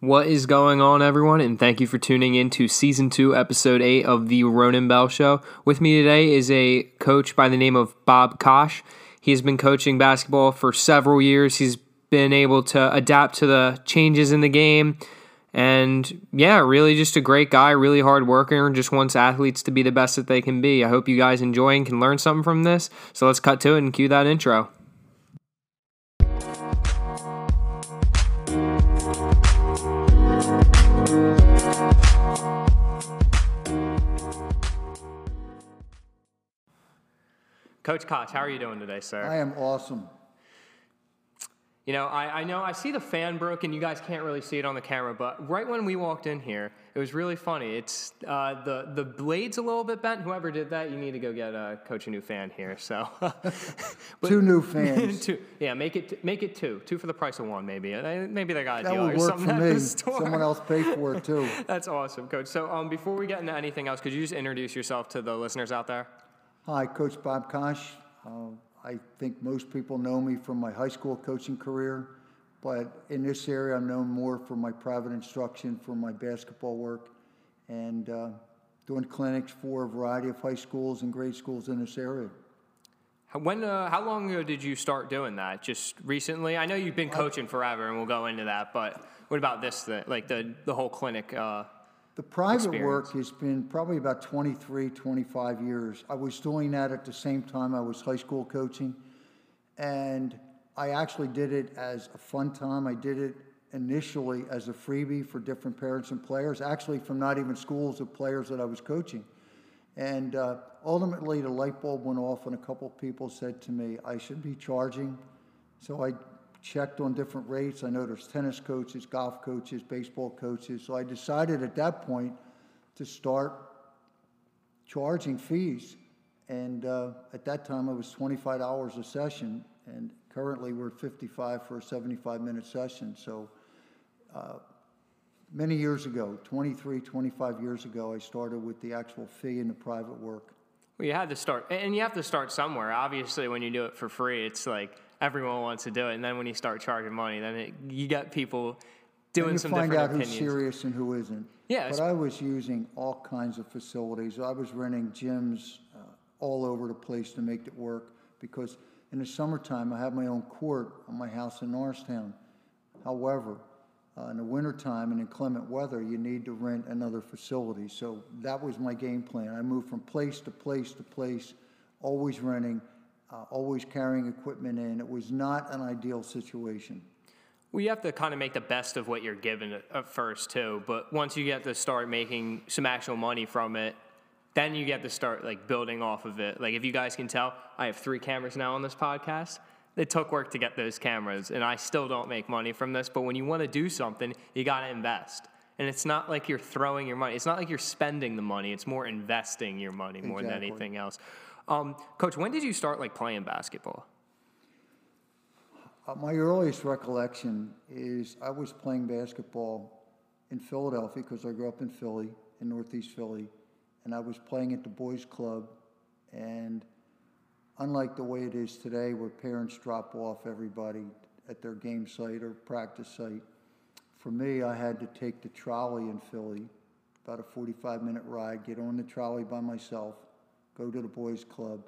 What is going on, everyone? And thank you for tuning in to season two, episode eight of the Ronan Bell Show. With me today is a coach by the name of Bob Koch. He's been coaching basketball for several years. He's been able to adapt to the changes in the game. And yeah, really just a great guy, really hard worker, just wants athletes to be the best that they can be. I hope you guys enjoy and can learn something from this. So let's cut to it and cue that intro. Coach Koch, how are you doing today, sir? I am awesome. You know, I, I know I see the fan broken. You guys can't really see it on the camera, but right when we walked in here, it was really funny. It's uh, the the blade's a little bit bent. Whoever did that, you need to go get uh, coach a new fan here. So, but, two new fans. two, yeah, make it make it two, two for the price of one, maybe. Uh, maybe they got a that deal would or work something for at me. the store. Someone else pay for it too. That's awesome, coach. So, um, before we get into anything else, could you just introduce yourself to the listeners out there? Hi, Coach Bob Koch. Uh, I think most people know me from my high school coaching career, but in this area, I'm known more for my private instruction, for my basketball work, and uh, doing clinics for a variety of high schools and grade schools in this area. When, uh, how long ago did you start doing that? Just recently? I know you've been coaching forever, and we'll go into that. But what about this? The, like the the whole clinic? Uh, The private work has been probably about 23, 25 years. I was doing that at the same time I was high school coaching. And I actually did it as a fun time. I did it initially as a freebie for different parents and players, actually from not even schools of players that I was coaching. And uh, ultimately, the light bulb went off, and a couple people said to me, I should be charging. So I checked on different rates. I know there's tennis coaches, golf coaches, baseball coaches. So I decided at that point to start charging fees. And uh, at that time, it was $25 a session, and currently we're 55 for a 75 minute session. So uh, many years ago, 23, 25 years ago, I started with the actual fee in the private work. well, you had to start, and you have to start somewhere. Obviously, when you do it for free, it's like everyone wants to do it, and then when you start charging money, then it, you get people doing and you some find different out opinions. who's serious and who isn't. Yeah, But I was using all kinds of facilities. I was renting gyms uh, all over the place to make it work because in the summertime, I have my own court on my house in Norristown. However, uh, in the wintertime and inclement weather, you need to rent another facility. So that was my game plan. I moved from place to place to place, always renting, uh, always carrying equipment in. It was not an ideal situation. Well, you have to kind of make the best of what you're given at- at first too. But once you get to start making some actual money from it, then you get to start like building off of it. Like if you guys can tell, I have three cameras now on this podcast. It took work to get those cameras, and I still don't make money from this. But when you want to do something, you got to invest. And it's not like you're throwing your money. It's not like you're spending the money. It's more investing your money more than anything else. Um, Coach, when did you start like playing basketball? Uh, my earliest recollection is I was playing basketball in Philadelphia because I grew up in Philly, in Northeast Philly, and I was playing at the boys' club. And unlike the way it is today, where parents drop off everybody at their game site or practice site, for me, I had to take the trolley in Philly, about a 45 minute ride, get on the trolley by myself, go to the boys' club,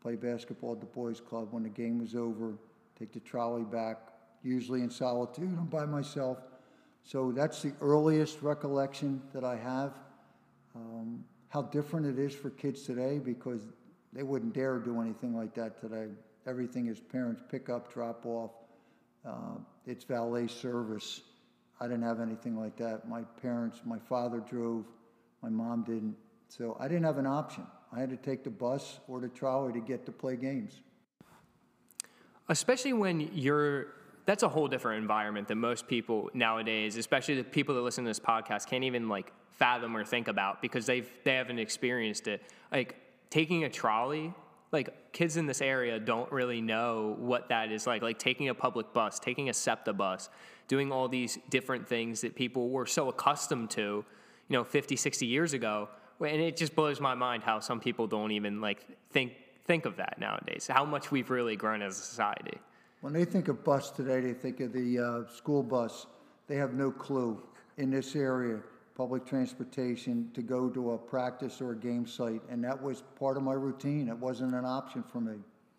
play basketball at the boys' club. When the game was over, take the trolley back, usually in solitude, I'm by myself. So that's the earliest recollection that I have. Um, how different it is for kids today because they wouldn't dare do anything like that today. Everything is parents pick up, drop off. Uh, it's valet service. I didn't have anything like that. My parents, my father drove, my mom didn't. So I didn't have an option. I had to take the bus or the trolley to get to play games. especially when you're that's a whole different environment than most people nowadays especially the people that listen to this podcast can't even like fathom or think about because they've they haven't experienced it like taking a trolley like kids in this area don't really know what that is like like taking a public bus taking a septa bus doing all these different things that people were so accustomed to you know 50 60 years ago and it just blows my mind how some people don't even like think think of that nowadays how much we've really grown as a society When they think of bus today, they think of the uh, school bus. they have no clue in this area, public transportation, to go to a practice or a game site. And that was part of my routine. It wasn't an option for me.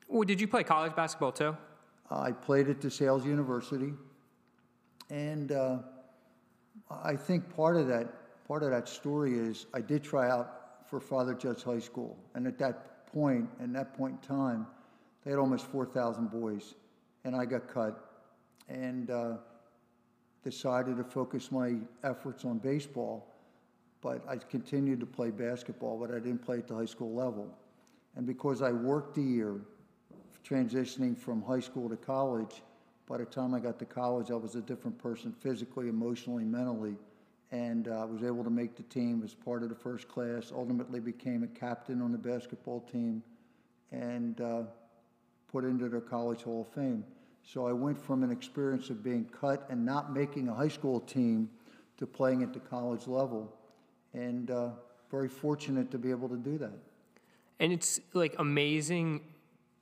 Well, did you play college basketball too? I played at DeSales University, and uh, I think part of that part of that story is I did try out for Father Judge High School, and at that point, in that point in time, they had almost four thousand boys, and I got cut, and uh, decided to focus my efforts on baseball. But I continued to play basketball, but I didn't play at the high school level, and because I worked a year transitioning from high school to college. By the time I got to college, I was a different person physically, emotionally, mentally, and uh, was able to make the team as part of the first class. Ultimately, became a captain on the basketball team, and uh, put into the College Hall of Fame. So I went from an experience of being cut and not making a high school team to playing at the college level, and uh, very fortunate to be able to do that. And it's like amazing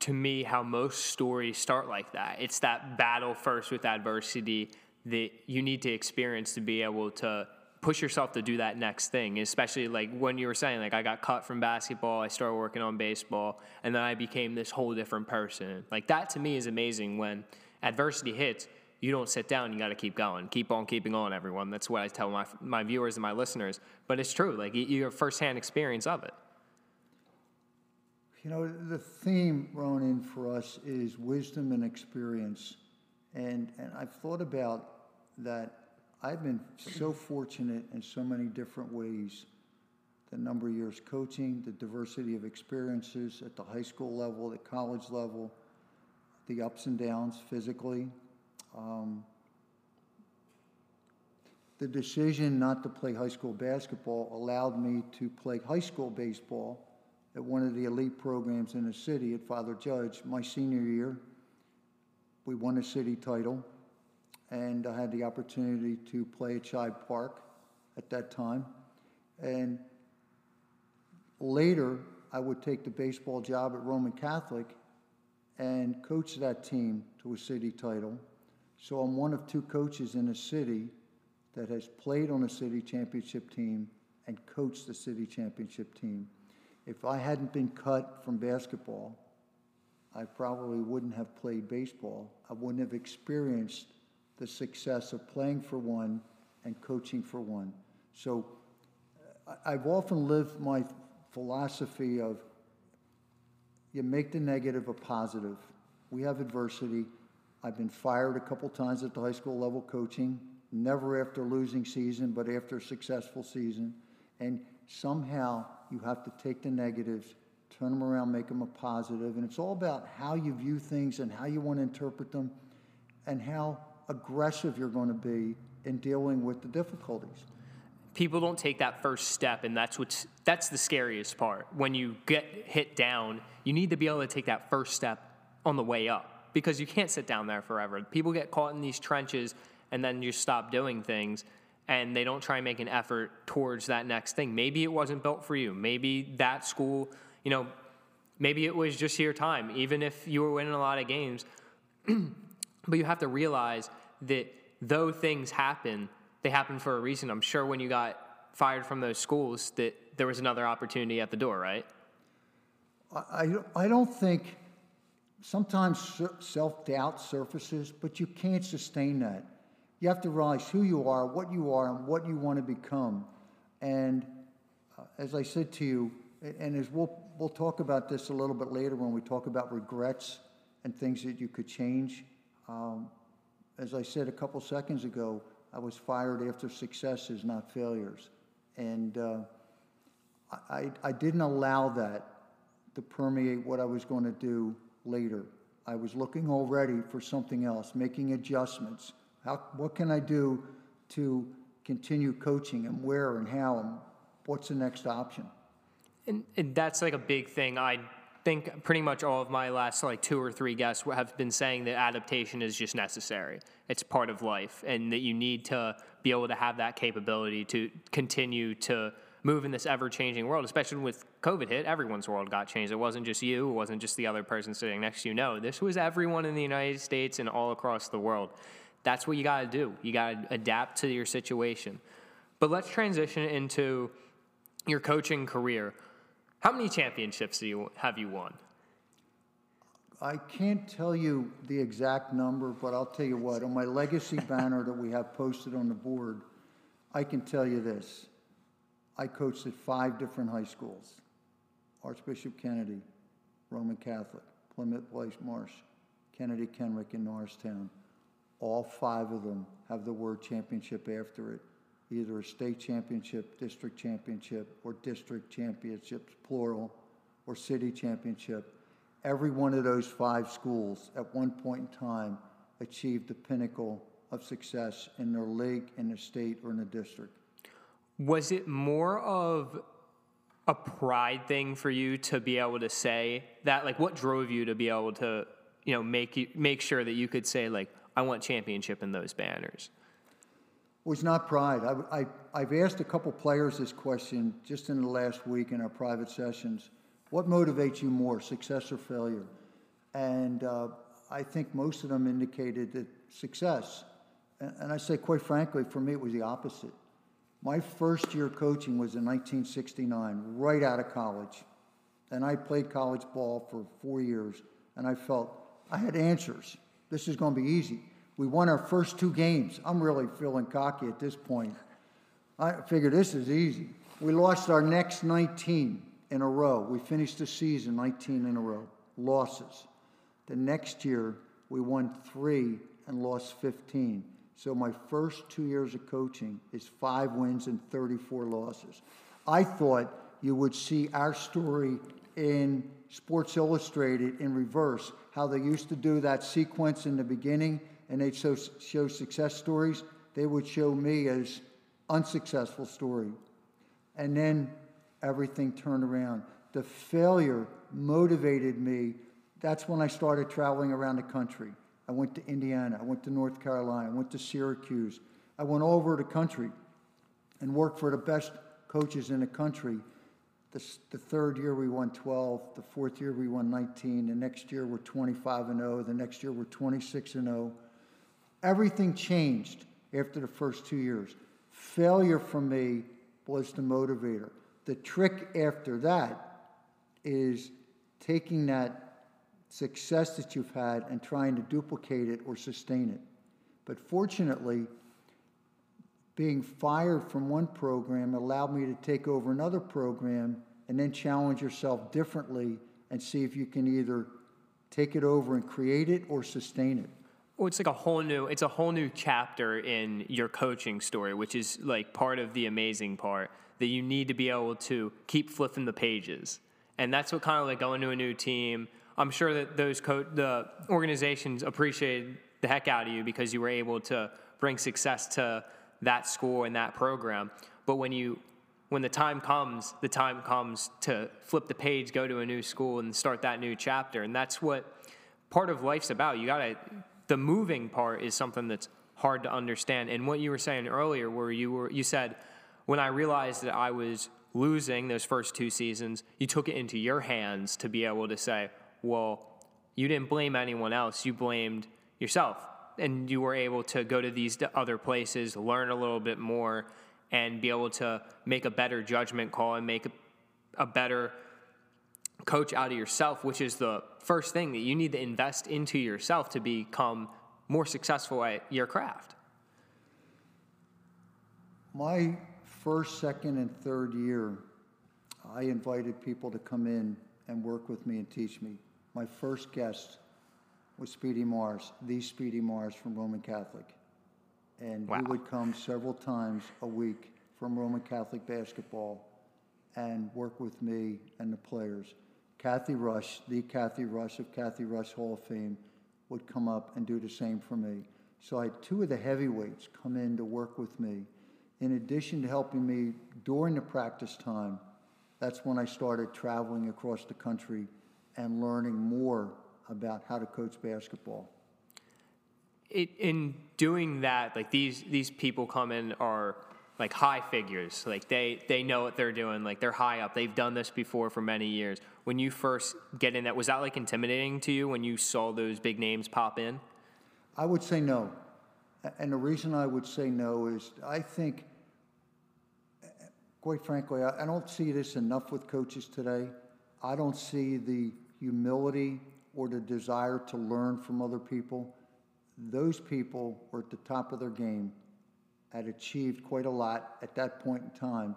to me how most stories start like that. It's that battle first with adversity that you need to experience to be able to push yourself to do that next thing especially like when you were saying like i got cut from basketball i started working on baseball and then i became this whole different person like that to me is amazing when adversity hits you don't sit down you got to keep going keep on keeping on everyone that's what i tell my, my viewers and my listeners but it's true like you have firsthand experience of it you know, the theme, Ronan, for us is wisdom and experience. And, and I've thought about that. I've been so fortunate in so many different ways the number of years coaching, the diversity of experiences at the high school level, the college level, the ups and downs physically. Um, the decision not to play high school basketball allowed me to play high school baseball at one of the elite programs in the city at Father Judge. My senior year, we won a city title, and I had the opportunity to play at Shibe Park at that time. And later, I would take the baseball job at Roman Catholic and coach that team to a city title. So I'm one of two coaches in a city that has played on a city championship team and coached the city championship team. If I hadn't been cut from basketball, I probably wouldn't have played baseball. I wouldn't have experienced the success of playing for one and coaching for one. So I've often lived my philosophy of you make the negative a positive. We have adversity. I've been fired a couple times at the high school level coaching, never after losing season, but after a successful season. And somehow you have to take the negatives, turn them around, make them a positive. and it's all about how you view things and how you want to interpret them and how aggressive you're going to be in dealing with the difficulties. People don't take that first step, and that's what's that's the scariest part. When you get hit down, you need to be able to take that first step on the way up because you can't sit down there forever. People get caught in these trenches and then you stop doing things and they don't try and make an effort towards that next thing. Maybe it wasn't built for you. Maybe that school, you know, maybe it was just your time, even if you were winning a lot of games. but you have to realize that though things happen, they happen for a reason. I'm sure when you got fired from those schools that there was another opportunity at the door, right? I, I don't think sometimes self doubt surfaces, but you can't sustain that you have to realize who you are, what you are, and what you want to become. And uh, as I said to you, and as we'll, we'll talk about this a little bit later when we talk about regrets and things that you could change. Um, as I said a couple seconds ago, I was fired after successes, not failures. And uh, I, I didn't allow that to permeate what I was going to do later. I was looking already for something else, making adjustments how, what can I do to continue coaching and where and how and what's the next option? And, and that's like a big thing. I think pretty much all of my last like two or three guests have been saying that adaptation is just necessary. It's part of life, and that you need to be able to have that capability to continue to move in this ever-changing world. Especially with COVID hit, everyone's world got changed. It wasn't just you. It wasn't just the other person sitting next to you. No, this was everyone in the United States and all across the world That's what you got to do. You got to adapt to your situation. But let's transition into your coaching career. How many championships do you, have you won? I can't tell you the exact number, but I'll tell you what. On my legacy banner that we have posted on the board, I can tell you this. I coached at five different high schools Archbishop Kennedy, Roman Catholic, Plymouth Place Marsh, Kennedy Kenrick, and Norristown. All five of them have the word championship after it either a state championship, district championship, or district championships, plural, or city championship. Every one of those five schools at one point in time achieved the pinnacle of success in their league, in the state, or in the district. Was it more of a pride thing for you to be able to say that? Like, what drove you to be able to, you know, make you make sure that you could say like, I want championship in those banners? Was not pride. I, have asked a couple players this question just in the last week in our private sessions. What motivates you more, success or failure? And uh, I think most of them indicated that success. And, and I say, quite frankly, for me, it was the opposite. My first year coaching was in 1969, right out of college. And I played college ball for four years, and I felt I had answers. This is going to be easy. We won our first two games. I'm really feeling cocky at this point. I figure this is easy. We lost our next 19 in a row. We finished the season 19 in a row. Losses. The next year, we won three and lost 15. So my first two years of coaching is five wins and 34 losses. I thought you would see our story in Sports Illustrated in reverse, how they used to do that sequence in the beginning and they'd show, show success stories, they would show me as unsuccessful story. And then everything turned around. The failure motivated me. That's when I started traveling around the country. I went to Indiana, I went to North Carolina, I went to Syracuse. I went all over the country and worked for the best coaches in the country. The, the, third year we won 12, the fourth year we won 19, the next year we're 25 and 0, the next year we're 26 and 0. Everything changed after the first two years. Failure for me was the motivator. The trick after that is taking that success that you've had and trying to duplicate it or sustain it. But fortunately, being fired from one program allowed me to take over another program and then challenge yourself differently and see if you can either take it over and create it or sustain it well, it's like a whole new it's a whole new chapter in your coaching story which is like part of the amazing part that you need to be able to keep flipping the pages. And that's what kind of like going to a new team. I'm sure that those co- the organizations appreciated the heck out of you because you were able to bring success to that school and that program. But when you when the time comes the time comes to flip the page go to a new school and start that new chapter. And that's what part of life's about. You got to the moving part is something that's hard to understand. And what you were saying earlier, where you were, you said, when I realized that I was losing those first two seasons, you took it into your hands to be able to say, well, you didn't blame anyone else, you blamed yourself. And you were able to go to these other places, learn a little bit more, and be able to make a better judgment call and make a, a better coach out of yourself, which is the first thing that you need to invest into yourself to become more successful at your craft. My first, second, and third year, I invited people to come in and work with me and teach me. My first guest was Speedy Morris, the Speedy Morris from Roman Catholic. And wow. he would come several times a week from Roman Catholic basketball and work with me and the players. Cathy Rush, the Cathy Rush of Cathy Rush Hall of Fame, would come up and do the same for me. So I had two of the heavyweights come in to work with me. In addition to helping me during the practice time, that's when I started traveling across the country and learning more about how to coach basketball. It, in doing that, like these these people come in are like high figures. Like they they know what they're doing. Like they're high up. They've done this before for many years. When you first get in that, was that like intimidating to you when you saw those big names pop in? I would say no. And the reason I would say no is I think, quite frankly, I, don't see this enough with coaches today. I don't see the humility or the desire to learn from other people. Those people were at the top of their game, had achieved quite a lot at that point in time,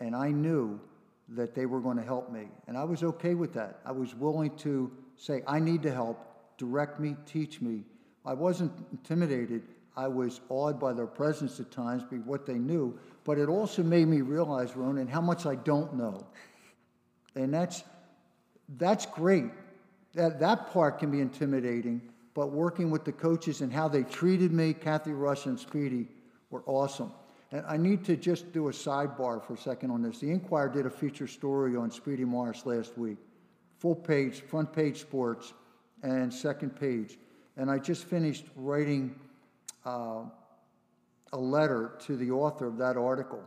and I knew that they were going to help me. And I was okay with that. I was willing to say, I need to help, direct me, teach me. I wasn't intimidated. I was awed by their presence at times, by what they knew, but it also made me realize, Ronan, how much I don't know. And that's, that's great. That, that part can be intimidating, but working with the coaches and how they treated me, Cathy Rush and Speedy, were awesome. And I need to just do a sidebar for a second on this. The Inquirer did a feature story on Speedy Morris last week, full page, front page sports, and second page. And I just finished writing uh, a letter to the author of that article.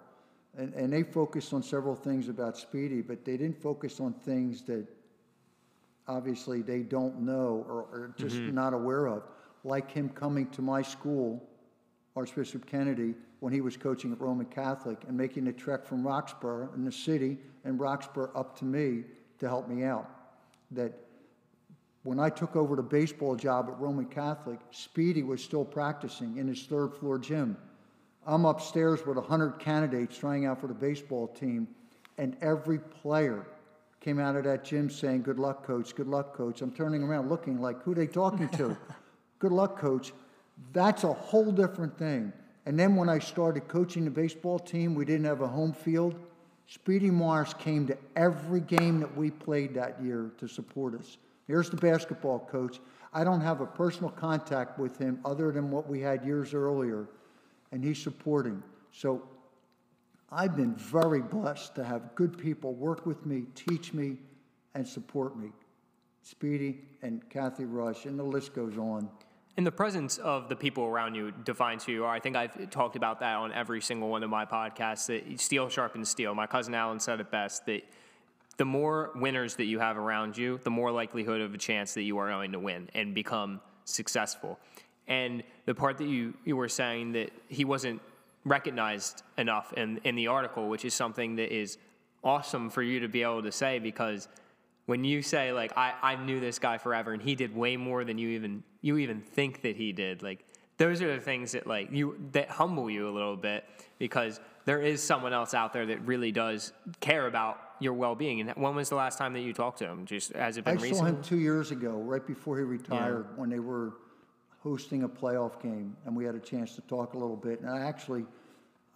And, and they focused on several things about Speedy, but they didn't focus on things that obviously they don't know or are just not aware of, like him coming to my school, Archbishop Kennedy, when he was coaching at Roman Catholic and making the trek from Roxborough in the city and Roxborough up to me to help me out. That when I took over the baseball job at Roman Catholic, Speedy was still practicing in his third floor gym. I'm upstairs with 100 candidates trying out for the baseball team, and every player came out of that gym saying, Good luck, coach, good luck, coach. I'm turning around looking like, who they talking to? good luck, coach. That's a whole different thing. And then when I started coaching the baseball team, we didn't have a home field. Speedy Morris came to every game that we played that year to support us. Here's the basketball coach. I don't have a personal contact with him other than what we had years earlier, and he's supporting. So I've been very blessed to have good people work with me, teach me, and support me. Speedy and Cathy Rush, and the list goes on. And the presence of the people around you defines who you are. I think I've talked about that on every single one of my podcasts. That steel sharpens steel. My cousin Alan said it best. That the more winners that you have around you, the more likelihood of a chance that you are going to win and become successful. And the part that you, you were saying that he wasn't recognized enough in, in the article, which is something that is awesome for you to be able to say because when you say like I, I knew this guy forever and he did way more than you even you even think that he did. Like those are the things that like you that humble you a little bit because there is someone else out there that really does care about your well-being. And when was the last time that you talked to him? Just has it been I recent saw him two years ago, right before he retired, when they were hosting a playoff game, and we had a chance to talk a little bit. And I actually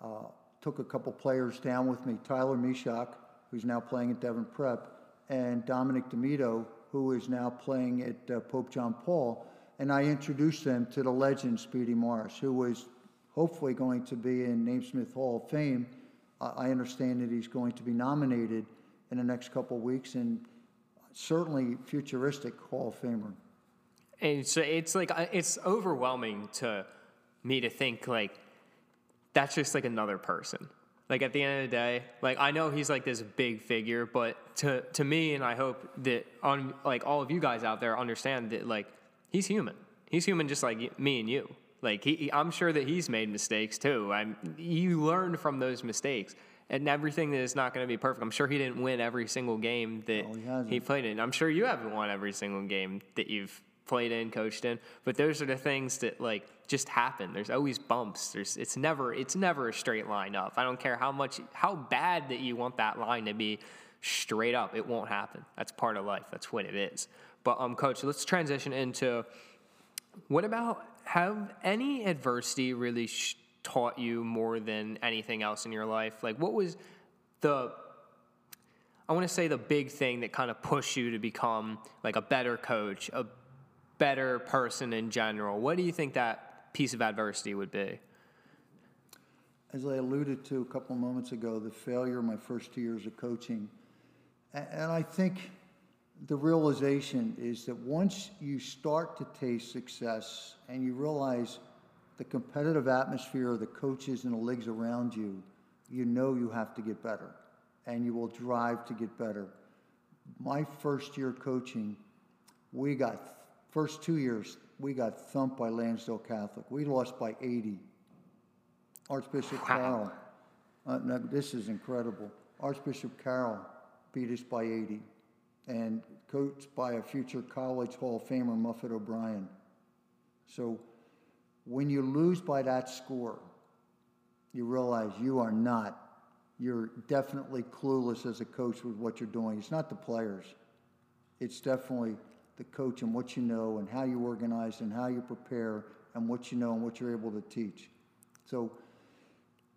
uh, took a couple players down with me, Tyler Mishak, who's now playing at Devon Prep, and Dominic Demito, who is now playing at uh, Pope John Paul. And I introduced them to the legend Speedy Morris, who was hopefully going to be in Naismith Hall of Fame. I understand that he's going to be nominated in the next couple of weeks, and certainly futuristic Hall of Famer. And so it's like uh, it's overwhelming to me to think like that's just like another person. Like at the end of the day, like I know he's like this big figure, but to to me, and I hope that on like all of you guys out there understand that like he's human. He's human just like me and you. Like he, he- I'm sure that he's made mistakes too. I'm you learn from those mistakes. And everything that is not going to be perfect. I'm sure he didn't win every single game that No, he he played in. I'm sure you haven't won every single game that you've played in, coached in. But those are the things that like just happen. There's always bumps. There's it's never it's never a straight line up. I don't care how much how bad that you want that line to be straight up. It won't happen. That's part of life. That's what it is. But um, coach, let's transition into what about have any adversity really sh- taught you more than anything else in your life? Like, what was the I want to say the big thing that kind of pushed you to become like a better coach, a better person in general. What do you think that piece of adversity would be? As I alluded to a couple moments ago, the failure of my first two years of coaching. And I think the realization is that once you start to taste success and you realize the competitive atmosphere of the coaches and the leagues around you, you know you have to get better and you will drive to get better. My first year coaching, we got first two years we got thumped by Lansdale Catholic. We lost by 80. Archbishop Carroll, uh, no, this is incredible. Archbishop Carroll beat us by 80, and coached by a future college Hall of Famer, Muffet O'Brien. So when you lose by that score, you realize you are not, you're definitely clueless as a coach with what you're doing. It's not the players, it's definitely the coach and what you know and how you organize and how you prepare and what you know and what you're able to teach. So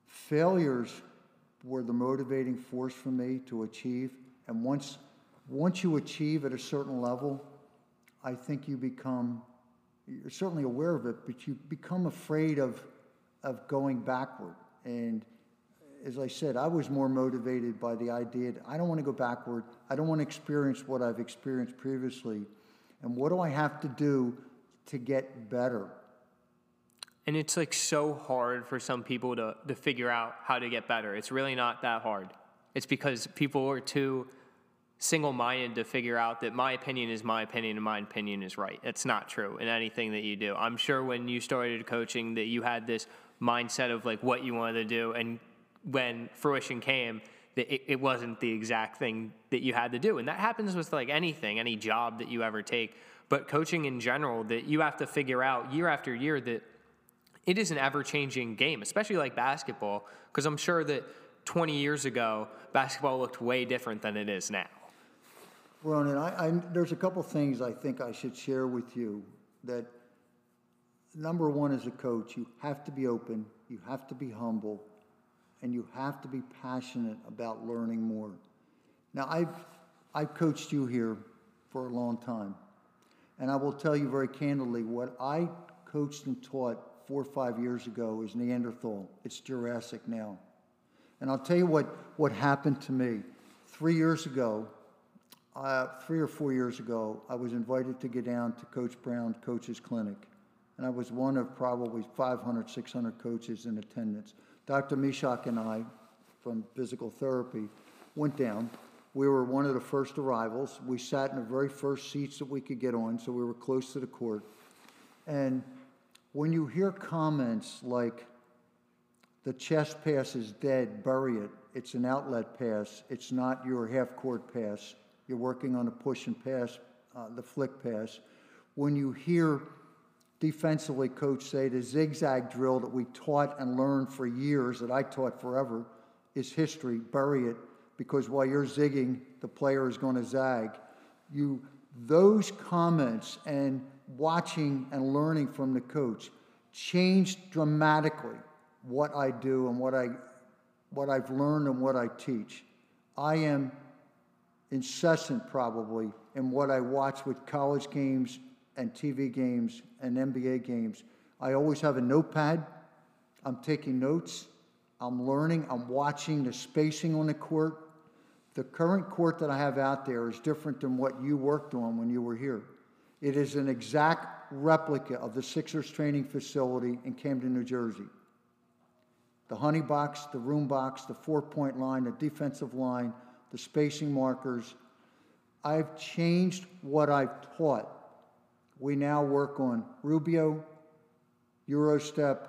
failures were the motivating force for me to achieve. And once, once you achieve at a certain level, I think you become, you're certainly aware of it, but you become afraid of, of going backward. And as I said, I was more motivated by the idea that I don't want to go backward. I don't want to experience what I've experienced previously. And what do I have to do to get better? And it's like so hard for some people to, to figure out how to get better. It's really not that hard. It's because people are too single minded to figure out that my opinion is my opinion and my opinion is right. It's not true in anything that you do. I'm sure when you started coaching that you had this mindset of like what you wanted to do. And when fruition came, that it, it wasn't the exact thing that you had to do. And that happens with like anything, any job that you ever take. But coaching in general, that you have to figure out year after year that it is an ever changing game, especially like basketball, because I'm sure that 20 years ago, basketball looked way different than it is now. Ronan, I, I, there's a couple things I think I should share with you that number one as a coach, you have to be open, you have to be humble, and you have to be passionate about learning more. Now, I've, I've coached you here for a long time, and I will tell you very candidly what I coached and taught four or five years ago is Neanderthal. It's Jurassic now. And I'll tell you what, what happened to me. Three years ago, uh, three or four years ago, I was invited to get down to Coach Brown Coach's Clinic. And I was one of probably 500, 600 coaches in attendance. Dr. Mishak and I, from physical therapy, went down. We were one of the first arrivals. We sat in the very first seats that we could get on, so we were close to the court. And when you hear comments like, the chest pass is dead, bury it, it's an outlet pass, it's not your half court pass, you're working on a push and pass, uh, the flick pass. When you hear defensively coach say the zigzag drill that we taught and learned for years, that I taught forever, is history, bury it, because while you're zigging, the player is going to zag. You, those comments and watching and learning from the coach changed dramatically what I do and what I what I've learned and what I teach. I am incessant probably in what I watch with college games and TV games and NBA games. I always have a notepad. I'm taking notes. I'm learning. I'm watching the spacing on the court. The current court that I have out there is different than what you worked on when you were here. It is an exact replica of the Sixers training facility in Camden, New Jersey. The honey box, the room box, the four point line, the defensive line, the spacing markers. I've changed what I've taught. We now work on Rubio, Eurostep,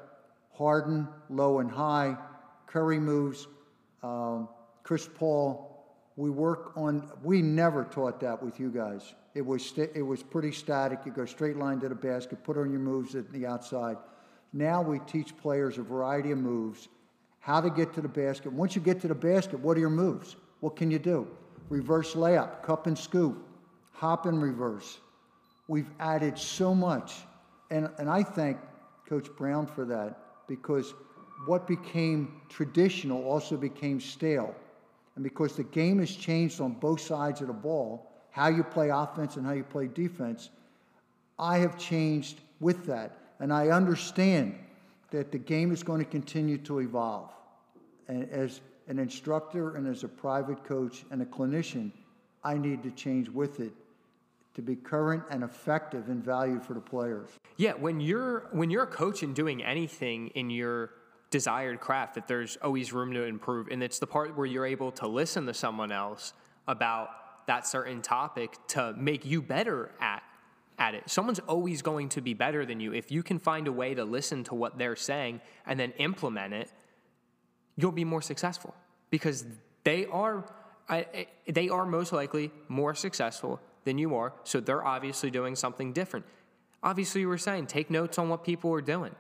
Harden, low and high, Curry moves, um, Chris Paul. We work on, we never taught that with you guys. It was, it was pretty static. You go straight line to the basket, put on your moves at the outside. Now we teach players a variety of moves, how to get to the basket. Once you get to the basket, what are your moves? What can you do? Reverse layup, cup and scoop, hop and reverse. We've added so much. And, and I thank Coach Brown for that because what became traditional also became stale. And because the game has changed on both sides of the ball, how you play offense and how you play defense, I have changed with that. And I understand that the game is going to continue to evolve. And as an instructor and as a private coach and a clinician, I need to change with it to be current and effective and valued for the players. Yeah, when you're when you're a coach and doing anything in your desired craft, that there's always room to improve, and it's the part where you're able to listen to someone else about that certain topic to make you better at at it. Someone's always going to be better than you. If you can find a way to listen to what they're saying and then implement it, you'll be more successful because they are I, they are most likely more successful than you are. So they're obviously doing something different. Obviously, you were saying take notes on what people are doing,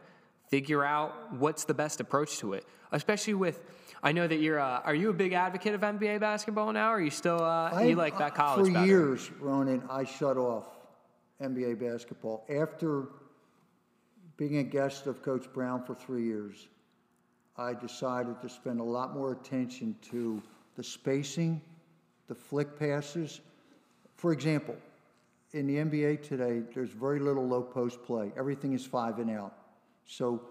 figure out what's the best approach to it, especially with. I know that you're. Uh, are you a big advocate of NBA basketball now? Or are you still? Uh, I- you like that college For better? years, Ronan, I shut off NBA basketball. After being a guest of Coach Brown for three years, I decided to spend a lot more attention to the spacing, the flick passes. For example, in the NBA today, there's very little low post play. Everything is five and out. So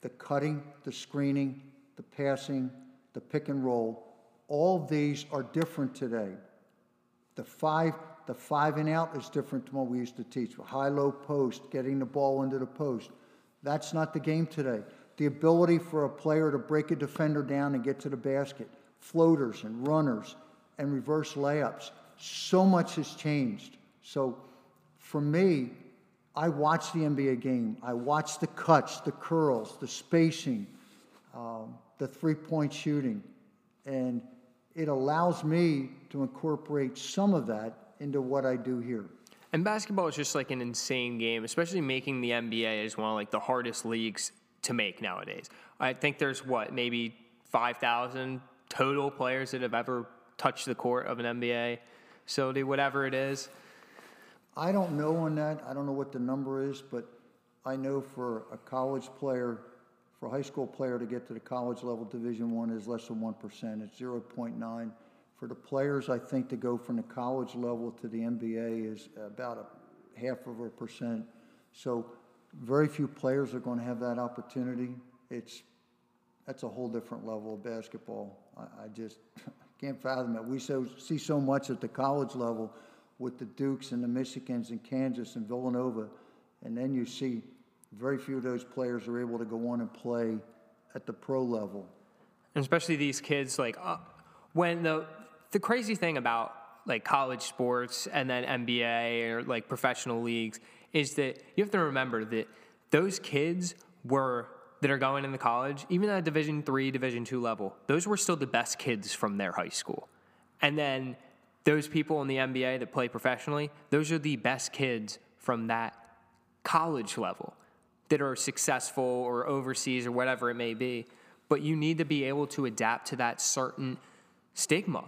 the cutting, the screening, the passing, the pick and roll, all these are different today. The five, the five and out is different from what we used to teach. High, low post, getting the ball into the post. That's not the game today. The ability for a player to break a defender down and get to the basket, floaters and runners and reverse layups. So much has changed. So for me, I watch the NBA game. I watch the cuts, the curls, the spacing, um, the three point shooting. And it allows me to incorporate some of that into what I do here. And basketball is just like an insane game, especially making the NBA is one of like the hardest leagues to make nowadays. I think there's what maybe five thousand total players that have ever touched the court of an NBA facility, whatever it is. I don't know on that. I don't know what the number is, but I know for a college player, for a high school player to get to the college level Division One is less than one percent. It's zero point nine. For the players, I think to go from the college level to the NBA is about a half of a percent. So very few players are going to have that opportunity. It's that's a whole different level of basketball. I, I just can't fathom it. We so, see so much at the college level with the Dukes and the Michigans and Kansas and Villanova, and then you see very few of those players are able to go on and play at the pro level. and especially these kids like uh, when the the crazy thing about like college sports and then NBA or like professional leagues is that you have to remember that those kids were that are going into college, even at Division three, Division two level, those were still the best kids from their high school, and then those people in the NBA that play professionally, those are the best kids from that college level that are successful or overseas or whatever it may be. But you need to be able to adapt to that certain stigma.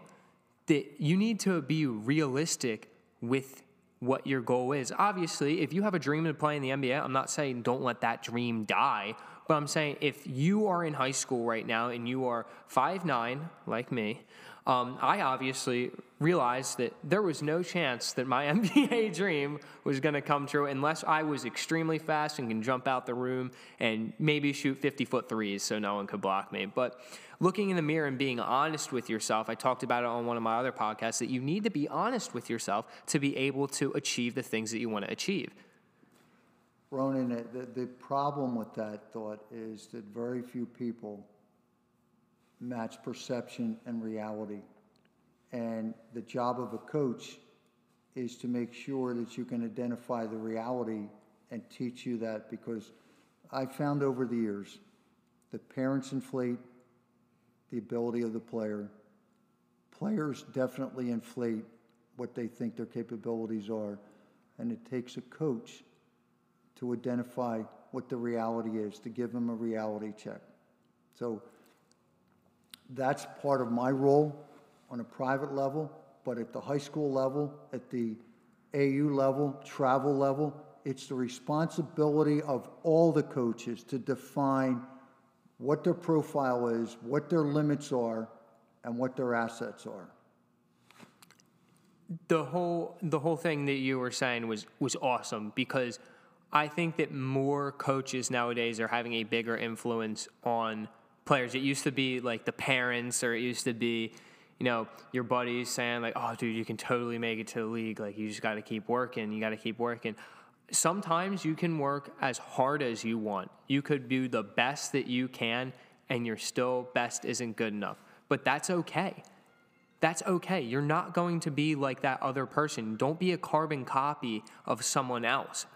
That you need to be realistic with what your goal is. Obviously, if you have a dream to play in the NBA, I'm not saying don't let that dream die, but I'm saying if you are in high school right now and you are 5'9, like me, um, I obviously realized that there was no chance that my NBA dream was going to come true unless I was extremely fast and can jump out the room and maybe shoot 50 foot threes so no one could block me. But looking in the mirror and being honest with yourself, I talked about it on one of my other podcasts that you need to be honest with yourself to be able to achieve the things that you want to achieve. Ronan, the, the problem with that thought is that very few people match perception and reality. And the job of a coach is to make sure that you can identify the reality and teach you that because I found over the years that parents inflate the ability of the player. Players definitely inflate what they think their capabilities are. And it takes a coach to identify what the reality is, to give them a reality check. So that's part of my role on a private level, but at the high school level, at the AU level, travel level, it's the responsibility of all the coaches to define what their profile is, what their limits are, and what their assets are. the whole the whole thing that you were saying was was awesome because I think that more coaches nowadays are having a bigger influence on players. It used to be like the parents, or it used to be, you know, your buddies saying like, "Oh, dude, you can totally make it to the league. Like, you just got to keep working. You got to keep working." Sometimes you can work as hard as you want. You could do the best that you can, and your still best isn't good enough. But that's okay That's okay. You're not going to be like that other person. Don't be a carbon copy of someone else.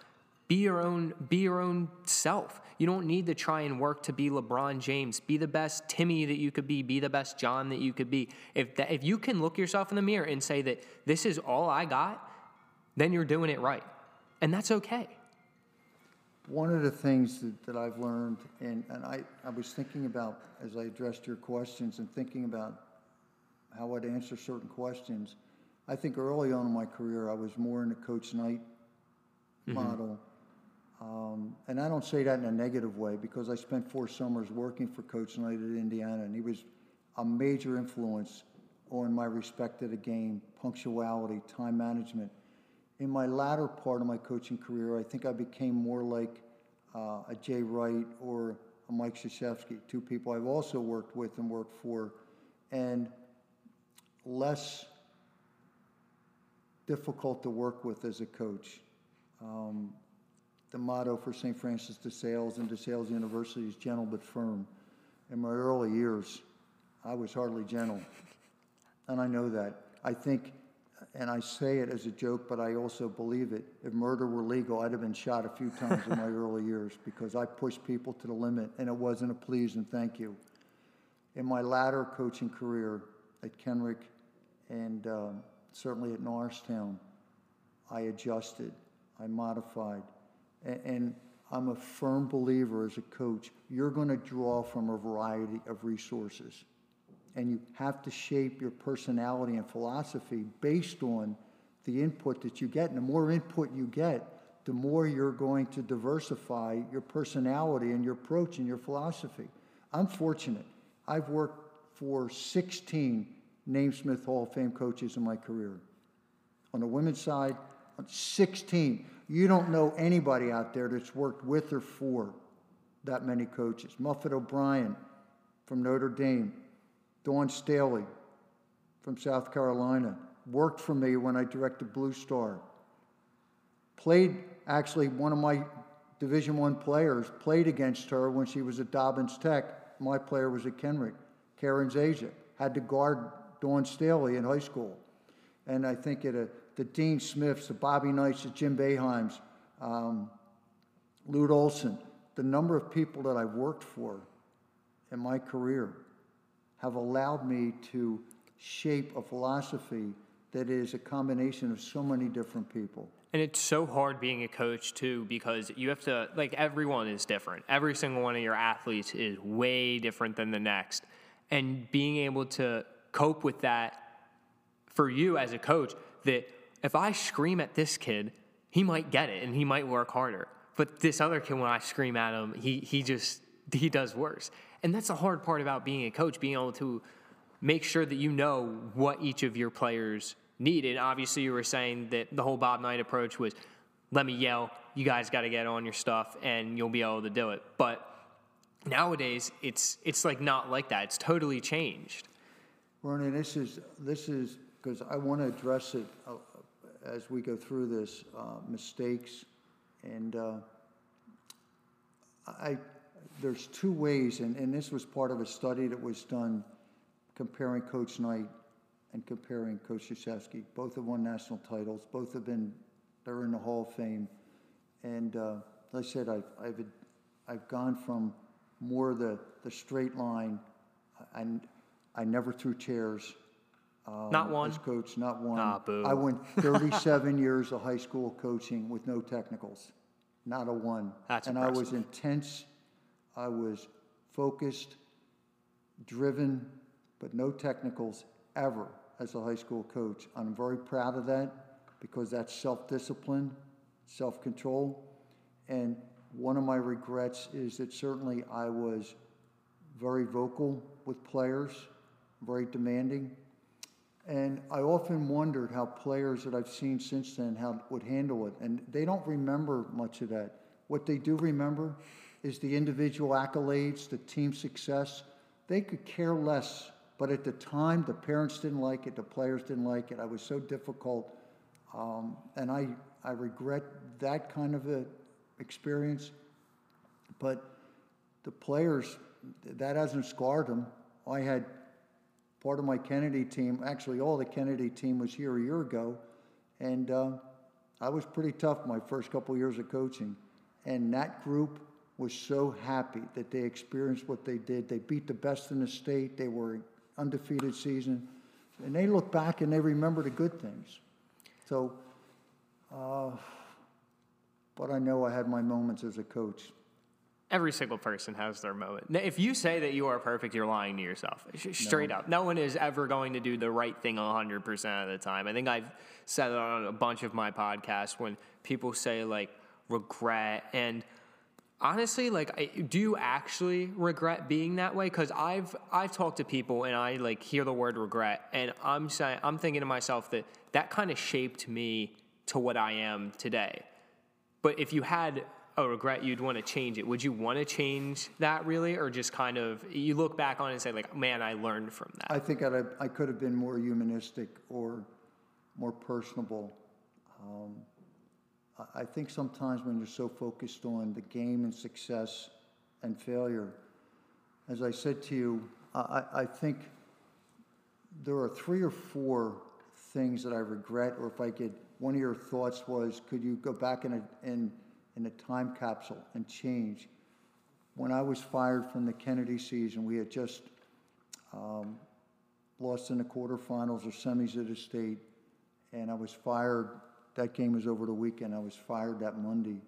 Be your own be your own self. You don't need to try and work to be LeBron James. Be the best Timmy that you could be. Be the best John that you could be. If that, if you can look yourself in the mirror and say that this is all I got, then you're doing it right. And that's okay. One of the things that, that I've learned, and, and I, I was thinking about as I addressed your questions and thinking about how I'd answer certain questions, I think early on in my career, I was more in the Coach Knight mm-hmm. model. Um, and I don't say that in a negative way because I spent four summers working for Coach Knight at Indiana, and he was a major influence on my respect of the game, punctuality, time management. In my latter part of my coaching career, I think I became more like uh, a Jay Wright or a Mike Krzyzewski, two people I've also worked with and worked for, and less difficult to work with as a coach. Um, the motto for St. Francis de Sales and de Sales University is gentle but firm. In my early years, I was hardly gentle. And I know that. I think, and I say it as a joke, but I also believe it. If murder were legal, I'd have been shot a few times in my early years because I pushed people to the limit and it wasn't a please and thank you. In my latter coaching career at Kenrick and um, certainly at Norristown, I adjusted, I modified. And I'm a firm believer as a coach, you're going to draw from a variety of resources. And you have to shape your personality and philosophy based on the input that you get. And the more input you get, the more you're going to diversify your personality and your approach and your philosophy. I'm fortunate. I've worked for 16 Naismith Hall of Fame coaches in my career. On the women's side, on 16. You don't know anybody out there that's worked with or for that many coaches. Muffet O'Brien from Notre Dame, Dawn Staley from South Carolina, worked for me when I directed Blue Star. Played actually one of my Division One players played against her when she was at Dobbins Tech. My player was at Kenrick. Karen Zajac had to guard Dawn Staley in high school. And I think at a, the Dean Smiths, the Bobby Knights, the Jim Boeheims, um, Lute Olson, the number of people that I've worked for in my career have allowed me to shape a philosophy that is a combination of so many different people. And it's so hard being a coach too because you have to like everyone is different. Every single one of your athletes is way different than the next. And being able to cope with that for you as a coach that if I scream at this kid, he might get it and he might work harder. But this other kid when I scream at him, he he just he does worse. And that's the hard part about being a coach, being able to make sure that you know what each of your players need. And obviously, you were saying that the whole Bob Knight approach was let me yell, you guys got to get on your stuff, and you'll be able to do it. But nowadays, it's it's like not like that. It's totally changed. Ronnie, this is, this is, because I want to address it as we go through this, uh, mistakes. And uh, I, there's two ways, and, and this was part of a study that was done comparing Coach Knight and comparing Coach Krzyzewski. Both have won national titles. Both have been, they're in the Hall of Fame. And uh, like I said, I've, I've, I've gone from more the, the straight line, and I never threw chairs. Um, Not one? As coach, not one. Ah, boo. I went 37 years of high school coaching with no technicals, not a one. That's And I was intense, I was focused, driven, but no technicals ever as a high school coach. I'm very proud of that because that's self-discipline, self-control. And one of my regrets is that certainly I was very vocal with players, very demanding. And I often wondered how players that I've seen since then how would handle it, and they don't remember much of that. What they do remember is the individual accolades, the team success. They could care less, but at the time, the parents didn't like it, the players didn't like it. I was so difficult, um, and I I regret that kind of a experience. But the players, that hasn't scarred them. I had part of my Kennedy team, actually, all the Kennedy team was here a year ago. And uh, I was pretty tough my first couple years of coaching. And that group was so happy that they experienced what they did. They beat the best in the state. They were undefeated season. And they look back and they remember the good things. So, uh, but I know I had my moments as a coach. Every single person has their moment. Now, If you say that you are perfect, you're lying to yourself. Straight up. No one is ever going to do the right thing 100% of the time. I think I've said it on a bunch of my podcasts when people say, like, regret. And honestly, like, I, do you actually regret being that way? Because I've, I've talked to people and I, like, hear the word regret. And I'm, saying, I'm thinking to myself that that kind of shaped me to what I am today. But if you had a regret, you'd want to change it. Would you want to change that really, or just kind of you look back on it and say like, man, I learned from that? I think I'd, I could have been more humanistic or more personable. Um, I, think sometimes when you're so focused on the game and success and failure, as I said to you, I, I think there are three or four things that I regret, or if I could, one of your thoughts was, could you go back and, a, in, a time capsule and change? When I was fired from the Kennedy season, we had just um, lost in the quarterfinals or semis of the state, and I was fired. That game was over the weekend. I was fired that Monday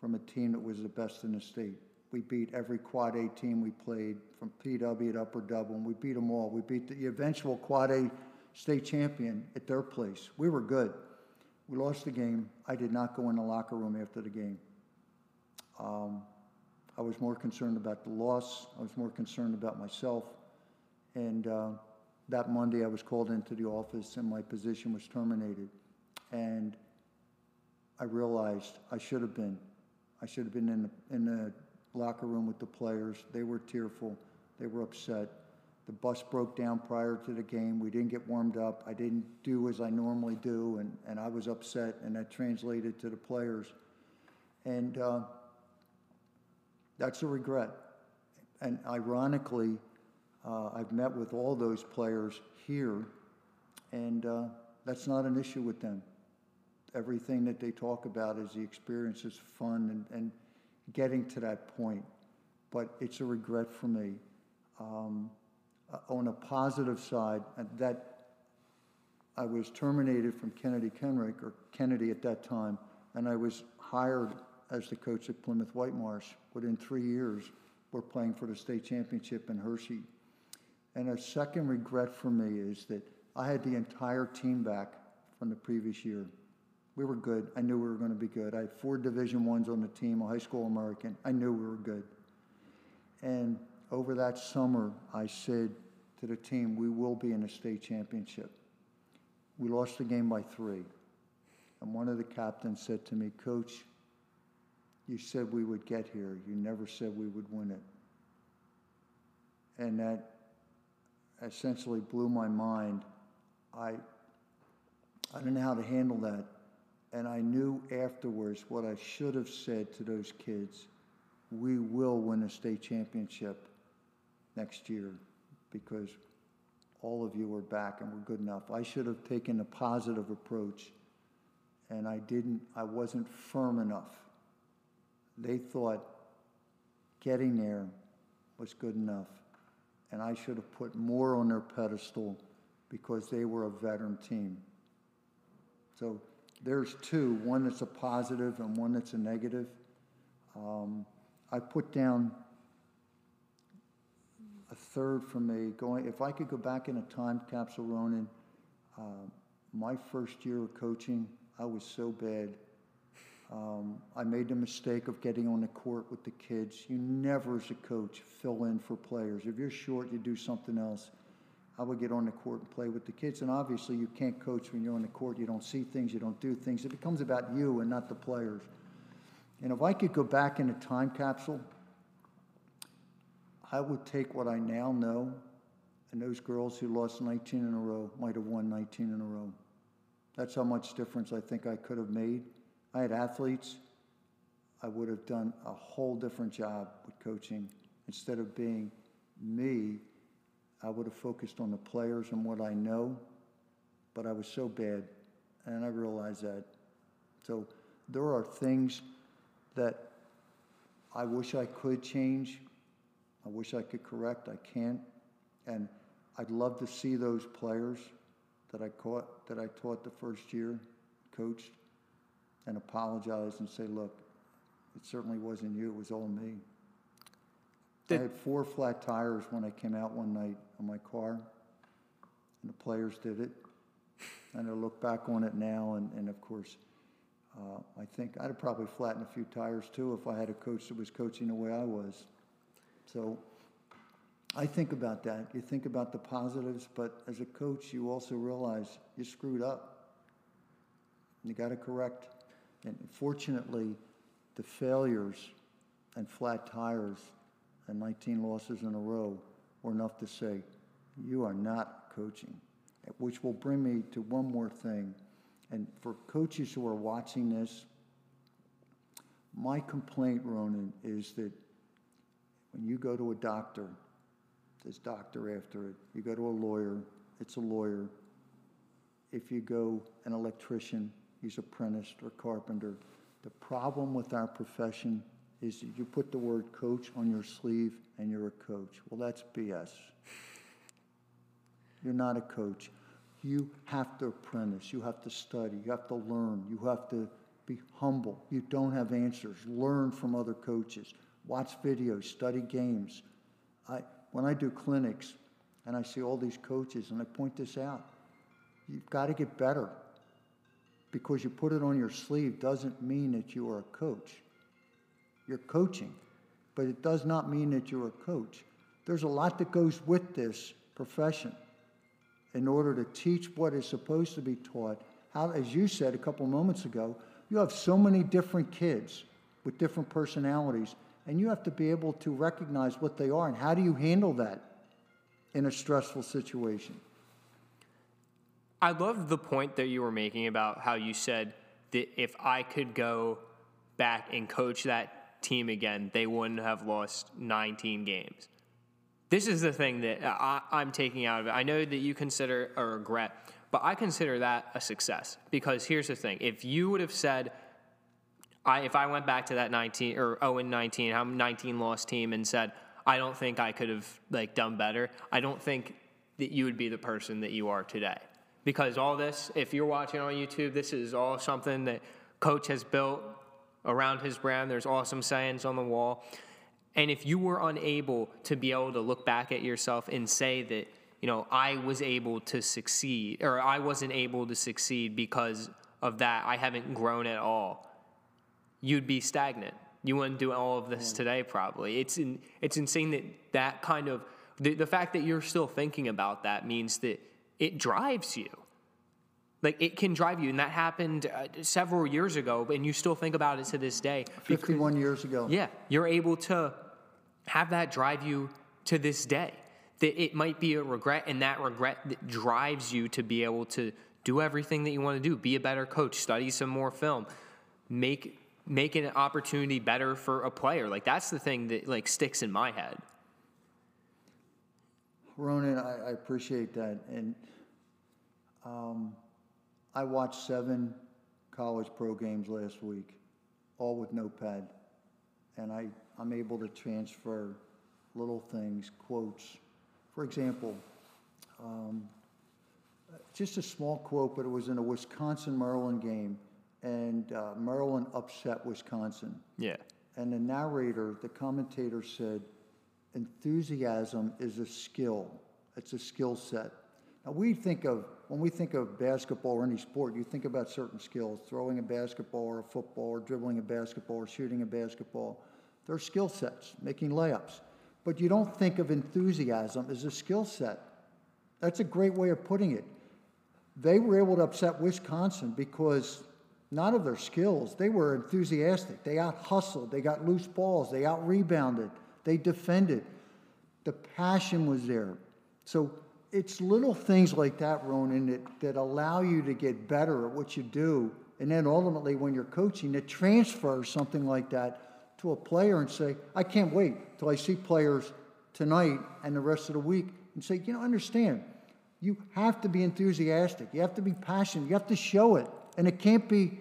from a team that was the best in the state. We beat every quad A team we played, from PW to Upper Dublin. We beat them all. We beat the eventual quad A state champion at their place. We were good. We lost the game. I did not go in the locker room after the game. Um, I was more concerned about the loss. I was more concerned about myself. And uh, that Monday, I was called into the office and my position was terminated. And I realized I should have been. I should have been in the, in the locker room with the players. They were tearful. They were upset. The bus broke down prior to the game. We didn't get warmed up. I didn't do as I normally do, and, and I was upset, and that translated to the players. And uh, that's a regret. And ironically, uh, I've met with all those players here, and uh, that's not an issue with them. Everything that they talk about is the experience is fun and, and getting to that point. But it's a regret for me. Um, uh, on a positive side, uh, that I was terminated from Kennedy Kenrick, or Kennedy at that time, and I was hired as the coach at Plymouth Whitemarsh. Within three years, we're playing for the state championship in Hershey. And a second regret for me is that I had the entire team back from the previous year. We were good. I knew we were going to be good. I had four Division Ones on the team, a high school American. I knew we were good. And over that summer, I said to the team, we will be in a state championship. We lost the game by three. And one of the captains said to me, Coach, you said we would get here. You never said we would win it. And that essentially blew my mind. I, I didn't know how to handle that. And I knew afterwards what I should have said to those kids. We will win a state championship next year because all of you are back and we're good enough. I should have taken a positive approach and I didn't, I wasn't firm enough. They thought getting there was good enough. And I should have put more on their pedestal because they were a veteran team. So there's two one that's a positive and one that's a negative. Um, I put down a third for me going if i could go back in a time capsule ronan uh, my first year of coaching i was so bad um, i made the mistake of getting on the court with the kids. You never as a coach fill in for players. If you're short you do something else. I would get on the court and play with the kids. And obviously you can't coach when you're on the court. You don't see things. You don't do things. It becomes about you and not the players. And if i could go back in a time capsule I would take what I now know, and those girls who lost 19 in a row might have won 19 in a row. That's how much difference I think I could have made. I had athletes. I would have done a whole different job with coaching. Instead of being me, I would have focused on the players and what I know, but I was so bad, and I realized that. So there are things that I wish I could change. I wish I could correct. I can't. And I'd love to see those players that I caught, that I taught the first year, coached, and apologize and say, look, it certainly wasn't you, it was all me. I had four flat tires when I came out one night on my car, and the players did it. And I look back on it now, and, and of course, uh, I think I'd have probably flattened a few tires too if I had a coach that was coaching the way I was. So I think about that. You think about the positives, but as a coach, you also realize you screwed up. You got to correct. And fortunately, the failures and flat tires and 19 losses in a row were enough to say, you are not coaching. Which will bring me to one more thing. And for coaches who are watching this, my complaint, Ronan, is that when you go to a doctor, there's doctor after it. You go to a lawyer, it's a lawyer. If you go an electrician, he's apprenticed or carpenter. The problem with our profession is that you put the word coach on your sleeve and you're a coach. Well, that's BS. You're not a coach. You have to apprentice. You have to study. You have to learn. You have to be humble. You don't have answers. Learn from other coaches. Watch videos. Study games. I, when I do clinics and I see all these coaches and I point this out, you've got to get better. Because you put it on your sleeve doesn't mean that you are a coach. You're coaching, but it does not mean that you're a coach. There's a lot that goes with this profession in order to teach what is supposed to be taught. How, as you said a couple moments ago, you have so many different kids with different personalities, and you have to be able to recognize what they are and how do you handle that in a stressful situation. I love the point that you were making about how you said that if I could go back and coach that team again, they wouldn't have lost 19 games. This is the thing that I, I'm taking out of it. I know that you consider a regret, but I consider that a success because here's the thing: if you would have said, I if I went back to that 19 or 0 and 19, how 19 lost team, and said, I don't think I could have like done better. I don't think that you would be the person that you are today because all this, if you're watching on YouTube, this is all something that coach has built around his brand. There's awesome sayings on the wall. And if you were unable to be able to look back at yourself and say that, you know, I was able to succeed or I wasn't able to succeed because of that, I haven't grown at all, you'd be stagnant. You wouldn't do all of this today, probably. It's in, it's insane that that kind of the, the fact that you're still thinking about that means that it drives you. Like it can drive you, and that happened uh, several years ago, and you still think about it to this day. because- 51 years ago. yeah, you're able to have that drive you to this day. That it might be a regret, and that regret that drives you to be able to do everything that you want to do. Be a better coach, study some more film, make make an opportunity better for a player. Like that's the thing that like sticks in my head. Ronan, I, I appreciate that. And um, I watched seven college pro games last week, all with notepad. And I, I'm able to transfer little things, quotes. For example, um, just a small quote, but it was in a Wisconsin Maryland game, and uh, Maryland upset Wisconsin. Yeah. And the narrator, the commentator said, enthusiasm is a skill. It's a skill set. Now, we think of, when we think of basketball or any sport, you think about certain skills throwing a basketball or a football or dribbling a basketball or shooting a basketball. They're skill sets, making layups. But you don't think of enthusiasm as a skill set. That's a great way of putting it. They were able to upset Wisconsin because not of their skills. They were enthusiastic. They out hustled. They got loose balls. They out rebounded. They defended. The passion was there. So it's little things like that, Ronan, that, that allow you to get better at what you do. And then ultimately, when you're coaching, to transfer something like that to a player and say, I can't wait till I see players tonight and the rest of the week and say, you know, understand, you have to be enthusiastic. You have to be passionate. You have to show it. And it can't be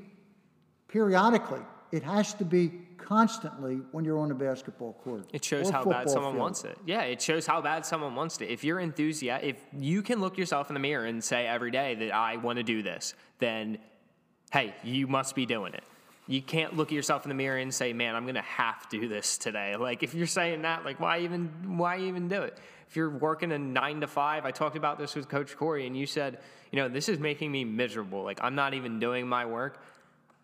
periodically. It has to be constantly when you're on the basketball court. It shows how bad someone field. wants it. Yeah, it shows how bad someone wants it. If you're enthusiastic, if you can look yourself in the mirror and say every day that I want to do this, then hey, you must be doing it. You can't look at yourself in the mirror and say, "Man, I'm going to have to do this today." Like if you're saying that, like why even why even do it? If you're working a 9 to 5, I talked about this with coach Corey and you said, "You know, this is making me miserable. Like I'm not even doing my work."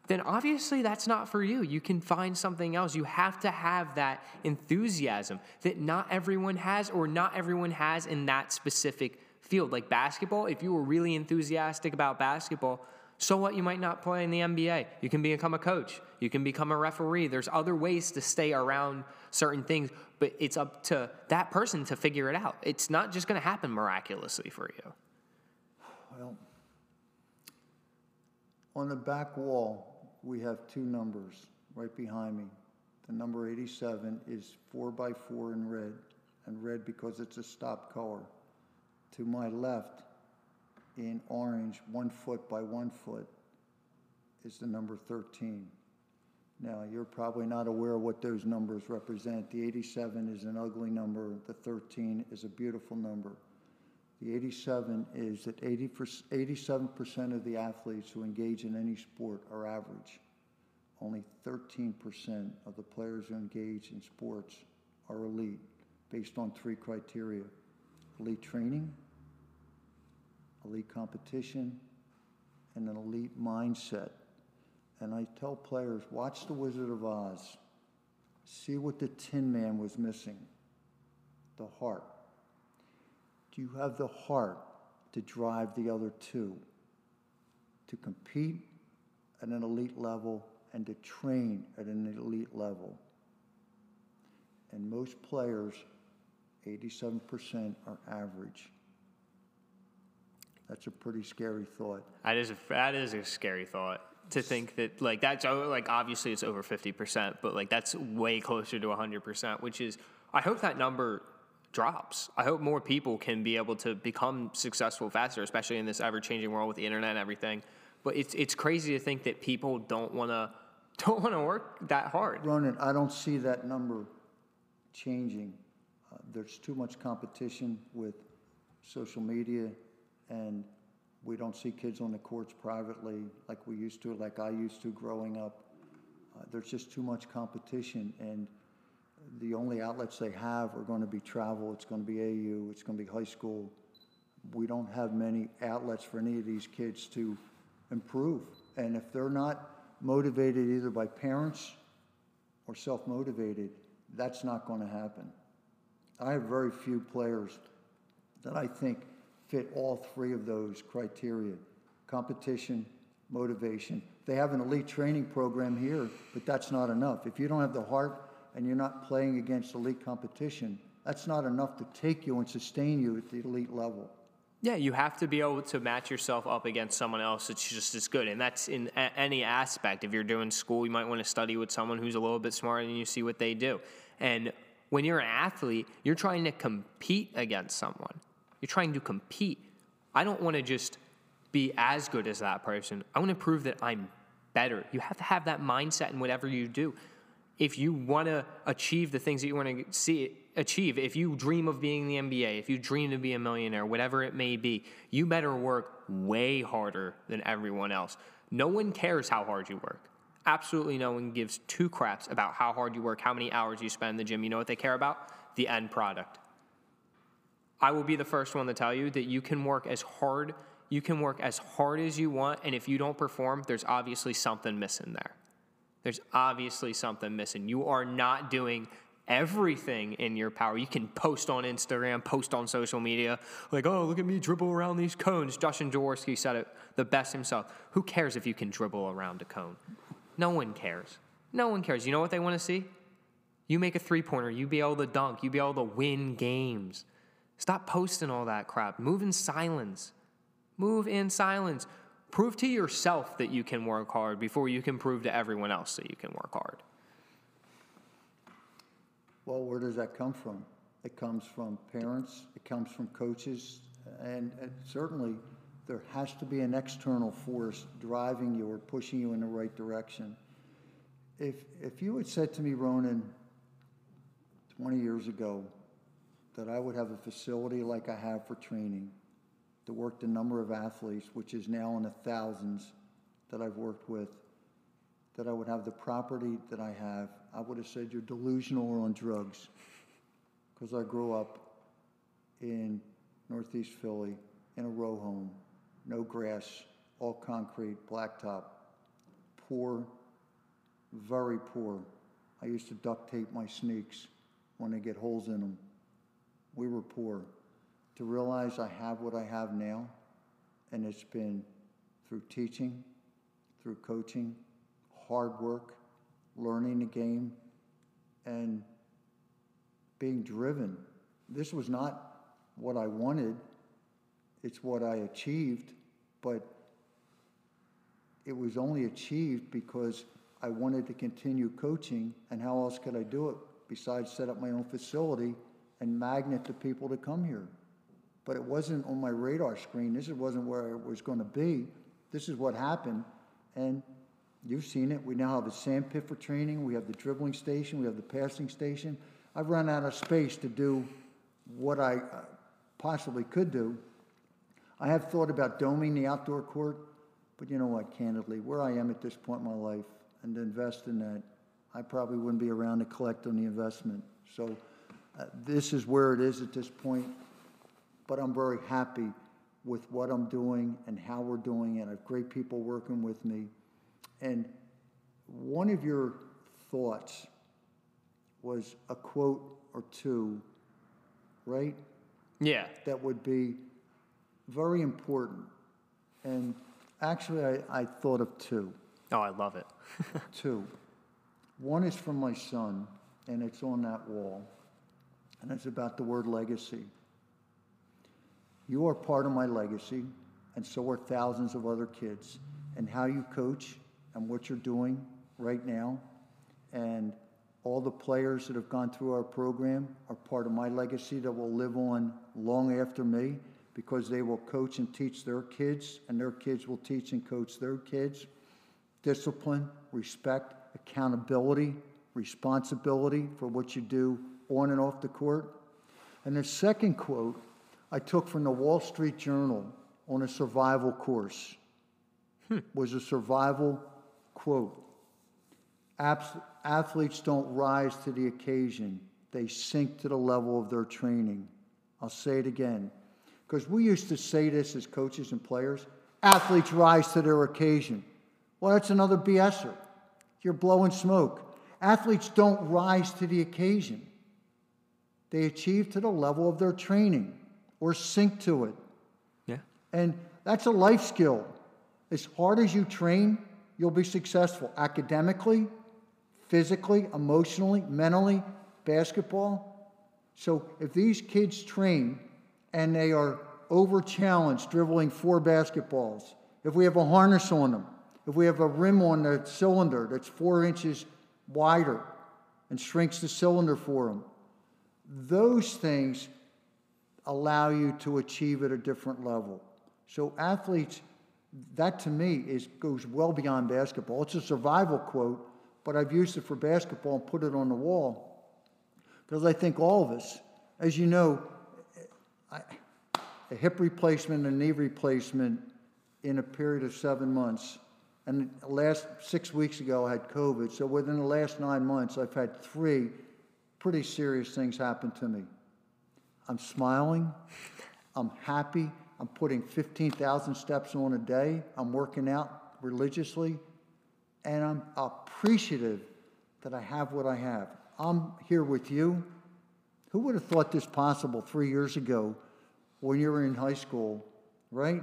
Then obviously that's not for you. You can find something else. You have to have that enthusiasm that not everyone has or not everyone has in that specific field. Like basketball, if you were really enthusiastic about basketball, so what? You might not play in the NBA. You can become a coach. You can become a referee. There's other ways to stay around certain things, but it's up to that person to figure it out. It's not just going to happen miraculously for you. Well, on the back wall, we have two numbers right behind me. The number 87 is 4 by 4 in red, and red because it's a stop color. To my left, in orange, one foot by one foot, is the number 13. Now, you're probably not aware what those numbers represent. The 87 is an ugly number, the 13 is a beautiful number. The 87 is that 80 87% of the athletes who engage in any sport are average. Only 13% of the players who engage in sports are elite, based on three criteria elite training, elite competition, and an elite mindset. And I tell players watch The Wizard of Oz, see what the Tin Man was missing the heart. Do you have the heart to drive the other two? To compete at an elite level and to train at an elite level. And most players, 87%, are average. That's a pretty scary thought. That is a, that is a scary thought to think that like that's oh, like obviously it's over 50% but like that's way closer to 100% which is i hope that number drops i hope more people can be able to become successful faster especially in this ever-changing world with the internet and everything but it's it's crazy to think that people don't want to don't want to work that hard Ronan, I don't see that number changing. Uh, There's too much competition with social media, and we don't see kids on the courts privately like we used to, like I used to growing up. Uh, There's just too much competition, and the only outlets they have are going to be travel, it's going to be AU, it's going to be high school. We don't have many outlets for any of these kids to improve. And if they're not motivated either by parents or self-motivated, that's not going to happen. I have very few players that I think fit all three of those criteria: competition, motivation. They have an elite training program here, but that's not enough. If you don't have the heart and you're not playing against elite competition, that's not enough to take you and sustain you at the elite level. Yeah, you have to be able to match yourself up against someone else that's just as good. And that's in a- any aspect. If you're doing school, you might want to study with someone who's a little bit smarter than you, see what they do. And when you're an athlete, you're trying to compete against someone. You're trying to compete. I don't want to just be as good as that person. I want to prove that I'm better. You have to have that mindset in whatever you do. If you want to achieve the things that you want to see achieve, if you dream of being the NBA, if you dream to be a millionaire, whatever it may be, you better work way harder than everyone else. No one cares how hard you work. Absolutely no one gives two craps about how hard you work, how many hours you spend in the gym. You know what they care about? The end product. I will be the first one to tell you that you can work as hard you can work as hard as you want and if you don't perform there's obviously something missing there. There's obviously something missing. You are not doing everything in your power. You can post on Instagram, post on social media, like, oh, look at me dribble around these cones. Justin Jaworski said it the best himself. Who cares if you can dribble around a cone? No one cares. No one cares. You know what they want to see? You make a three pointer, you be able to dunk, you be able to win games. Stop posting all that crap. Move in silence. Move in silence. Prove to yourself that you can work hard before you can prove to everyone else that you can work hard. Well, where does that come from? it comes from parents, it comes from coaches, and certainly there has to be an external force driving you or pushing you in the right direction. If, if you had said to me, Ronan, 20 years ago, that I would have a facility like I have for training, to work the number of athletes, which is now in the thousands that I've worked with, that I would have the property that I have, I would have said you're delusional or on drugs. Because I grew up in Northeast Philly in a row home, no grass, all concrete, blacktop, poor, very poor. I used to duct tape my sneaks when they get holes in them. We were poor. To realize I have what I have now, and it's been through teaching, through coaching, hard work, learning the game, and being driven. This was not what I wanted, it's what I achieved, but it was only achieved because I wanted to continue coaching, and how else could I do it besides set up my own facility and magnet the people to come here? But it wasn't on my radar screen. This wasn't where I was going to be. This is what happened, and you've seen it. We now have a sand pit for training. We have the dribbling station. We have the passing station. I've run out of space to do what I uh, possibly could do. I have thought about doming the outdoor court, but you know what, candidly, where I am at this point in my life and to invest in that, I probably wouldn't be around to collect on the investment. So uh, this is where it is at this point, but I'm very happy with what I'm doing and how we're doing it. I have great people working with me. And one of your thoughts was a quote or two, right? Yeah. That would be very important. And actually, I, I thought of two. Oh, I love it. Two. One is from my son, and it's on that wall, and it's about the word legacy. You are part of my legacy, and so are thousands of other kids. And how you coach and what you're doing right now, and all the players that have gone through our program are part of my legacy that will live on long after me because they will coach and teach their kids, and their kids will teach and coach their kids. Discipline, respect, accountability, responsibility for what you do on and off the court. And the second quote I took from the Wall Street Journal on a survival course hmm. was a survival quote. Athletes don't rise to the occasion, they sink to the level of their training. I'll say it again. Because we used to say this as coaches and players athletes rise to their occasion. Well, that's another BSer. You're blowing smoke. Athletes don't rise to the occasion, they achieve to the level of their training or sink to it. Yeah. And that's a life skill. As hard as you train, you'll be successful academically, physically, emotionally, mentally, basketball. So if these kids train and they are over challenged dribbling four basketballs, if we have a harness on them, if we have a rim on the cylinder that's four inches wider and shrinks the cylinder for them, those things allow you to achieve at a different level. So athletes, that to me is goes well beyond basketball. It's a survival quote, but I've used it for basketball and put it on the wall because I think all of us, as you know, I, a hip replacement, a knee replacement in a period of seven months. And last six weeks ago, I had COVID. So within the last nine months, I've had three pretty serious things happen to me. I'm smiling. I'm happy. I'm putting 15,000 steps on a day. I'm working out religiously. And I'm appreciative that I have what I have. I'm here with you. Who would have thought this possible three years ago when you were in high school, right?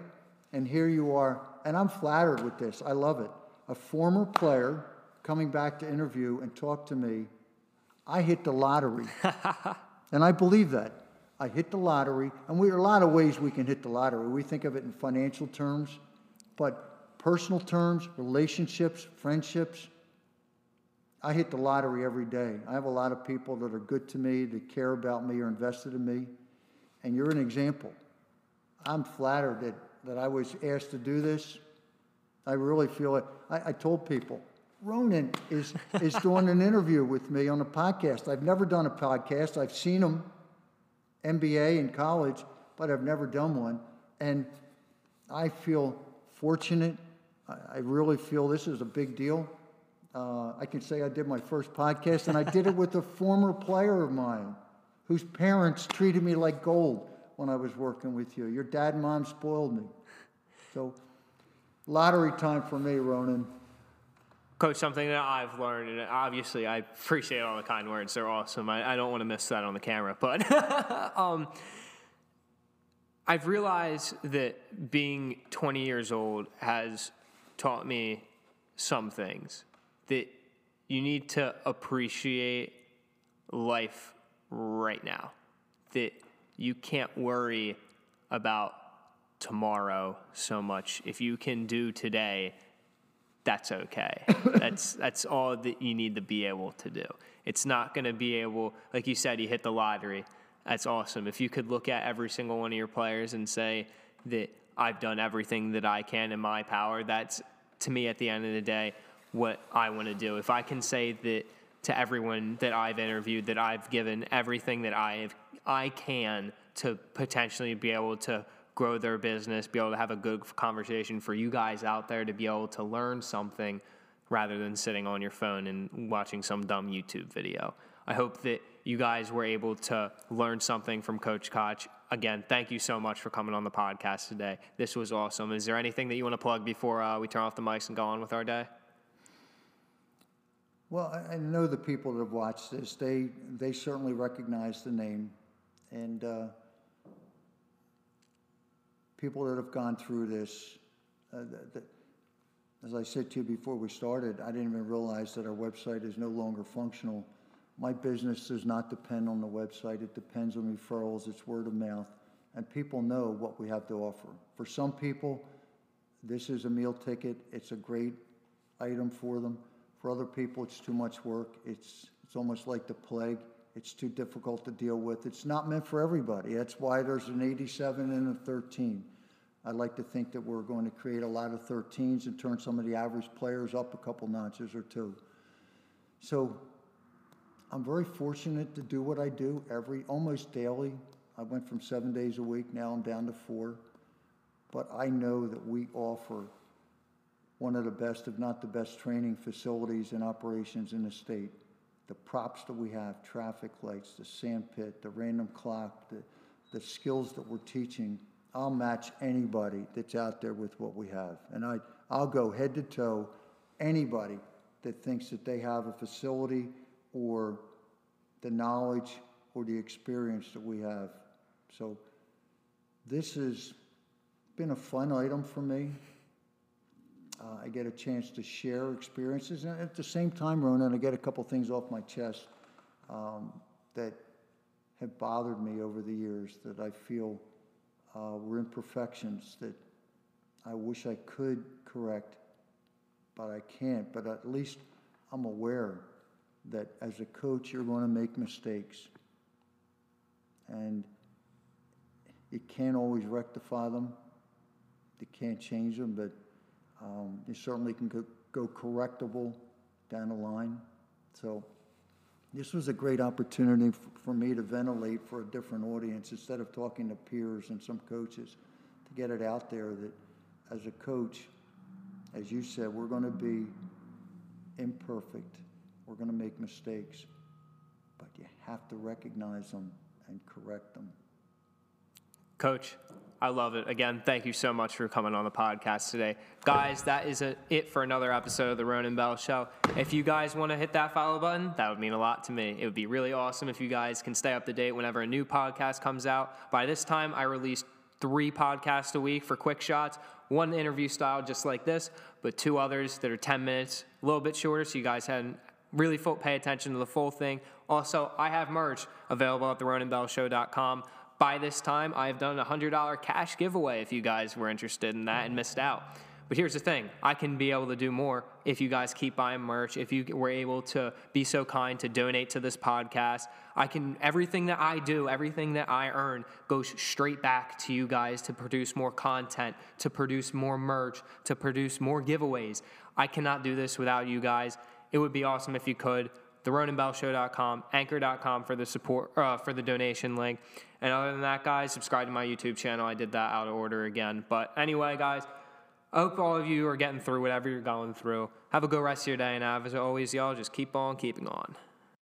And here you are. And I'm flattered with this. I love it. A former player coming back to interview and talk to me. I hit the lottery. and I believe that. I hit the lottery, and we, there are a lot of ways we can hit the lottery. We think of it in financial terms, but personal terms, relationships, friendships, I hit the lottery every day. I have a lot of people that are good to me, that care about me, are invested in me, and you're an example. I'm flattered that, that I was asked to do this. I really feel it. I, I told people, Ronan is, is doing an interview with me on a podcast. I've never done a podcast. I've seen him, MBA in college, but I've never done one. And I feel fortunate. I, really feel this is a big deal. Uh, I can say I did my first podcast, and I did it with a former player of mine whose parents treated me like gold when I was working with you. Your dad and mom spoiled me. So, lottery time for me, Ronan. Coach, something that I've learned, and obviously I appreciate all the kind words. They're awesome. I, I don't want to miss that on the camera. But um, I've realized that being 20 years old has taught me some things that you need to appreciate life right now. That you can't worry about tomorrow so much. If you can do today, that's okay. that's that's all that you need to be able to do. It's not going to be able, like you said, you hit the lottery. That's awesome. If you could look at every single one of your players and say that I've done everything that I can in my power, that's to me at the end of the day what I want to do. If I can say that to everyone that I've interviewed that I've given everything that I have, I can to potentially be able to grow their business, be able to have a good conversation for you guys out there to be able to learn something rather than sitting on your phone and watching some dumb YouTube video. I hope that you guys were able to learn something from Coach Koch. Again, thank you so much for coming on the podcast today. This was awesome. Is there anything that you want to plug before uh, we turn off the mics and go on with our day? Well, I, know the people that have watched this. They they certainly recognize the name, and uh, people that have gone through this. Uh, as I said to you before we started, I didn't even realize that our website is no longer functional. My business does not depend on the website. It depends on referrals. It's word of mouth, and people know what we have to offer. For some people, this is a meal ticket. It's a great item for them. For other people, it's too much work. It's, it's almost like the plague. It's too difficult to deal with. It's not meant for everybody. That's why there's an 87 and a 13. I'd like to think that we're going to create a lot of 13s and turn some of the average players up a couple notches or two. So I'm very fortunate to do what I do every, almost daily. I went from seven days a week, now I'm down to four. But I know that we offer one of the best, if not the best, training facilities and operations in the state. The props that we have, traffic lights, the sand pit, the random clock, the, the skills that we're teaching, I'll match anybody that's out there with what we have. And I, I'll go head to toe anybody that thinks that they have a facility or the knowledge or the experience that we have. So this has been a fun item for me. Uh, I get a chance to share experiences, and at the same time, Ronan, I get a couple things off my chest um, that have bothered me over the years that I feel uh, were imperfections that I wish I could correct, but I can't. But at least I'm aware that as a coach, you're going to make mistakes. And you can't always rectify them, you can't change them, but um, you certainly can go, go correctable down the line. So this was a great opportunity for me to ventilate for a different audience instead of talking to peers and some coaches to get it out there that as a coach, as you said, we're going to be imperfect. We're going to make mistakes, but you have to recognize them and correct them. Coach, I love it. Again, thank you so much for coming on the podcast today. Guys, that is a, it for another episode of the Ronan Bell Show. If you guys want to hit that follow button, that would mean a lot to me. It would be really awesome if you guys can stay up to date whenever a new podcast comes out. By this time, I release three podcasts a week for quick shots, one interview style just like this, but two others that are 10 minutes, a little bit shorter, so you guys can really full, pay attention to the full thing. Also, I have merch available at theronanbellshow.com by this time, I have done a $100 cash giveaway if you guys were interested in that and missed out. But here's the thing I can be able to do more if you guys keep buying merch, if you were able to be so kind to donate to this podcast. I can, everything that I do, everything that I earn goes straight back to you guys to produce more content, to produce more merch, to produce more giveaways. I cannot do this without you guys. It would be awesome if you could. TheRonanBellShow.com, Anchor.com for the support uh, for the donation link. And other than that, guys, subscribe to my YouTube channel. I did that out of order again. But anyway, guys. I hope all of you are getting through whatever you're going through. Have a good rest of your day, and as always, y'all, just keep on keeping on.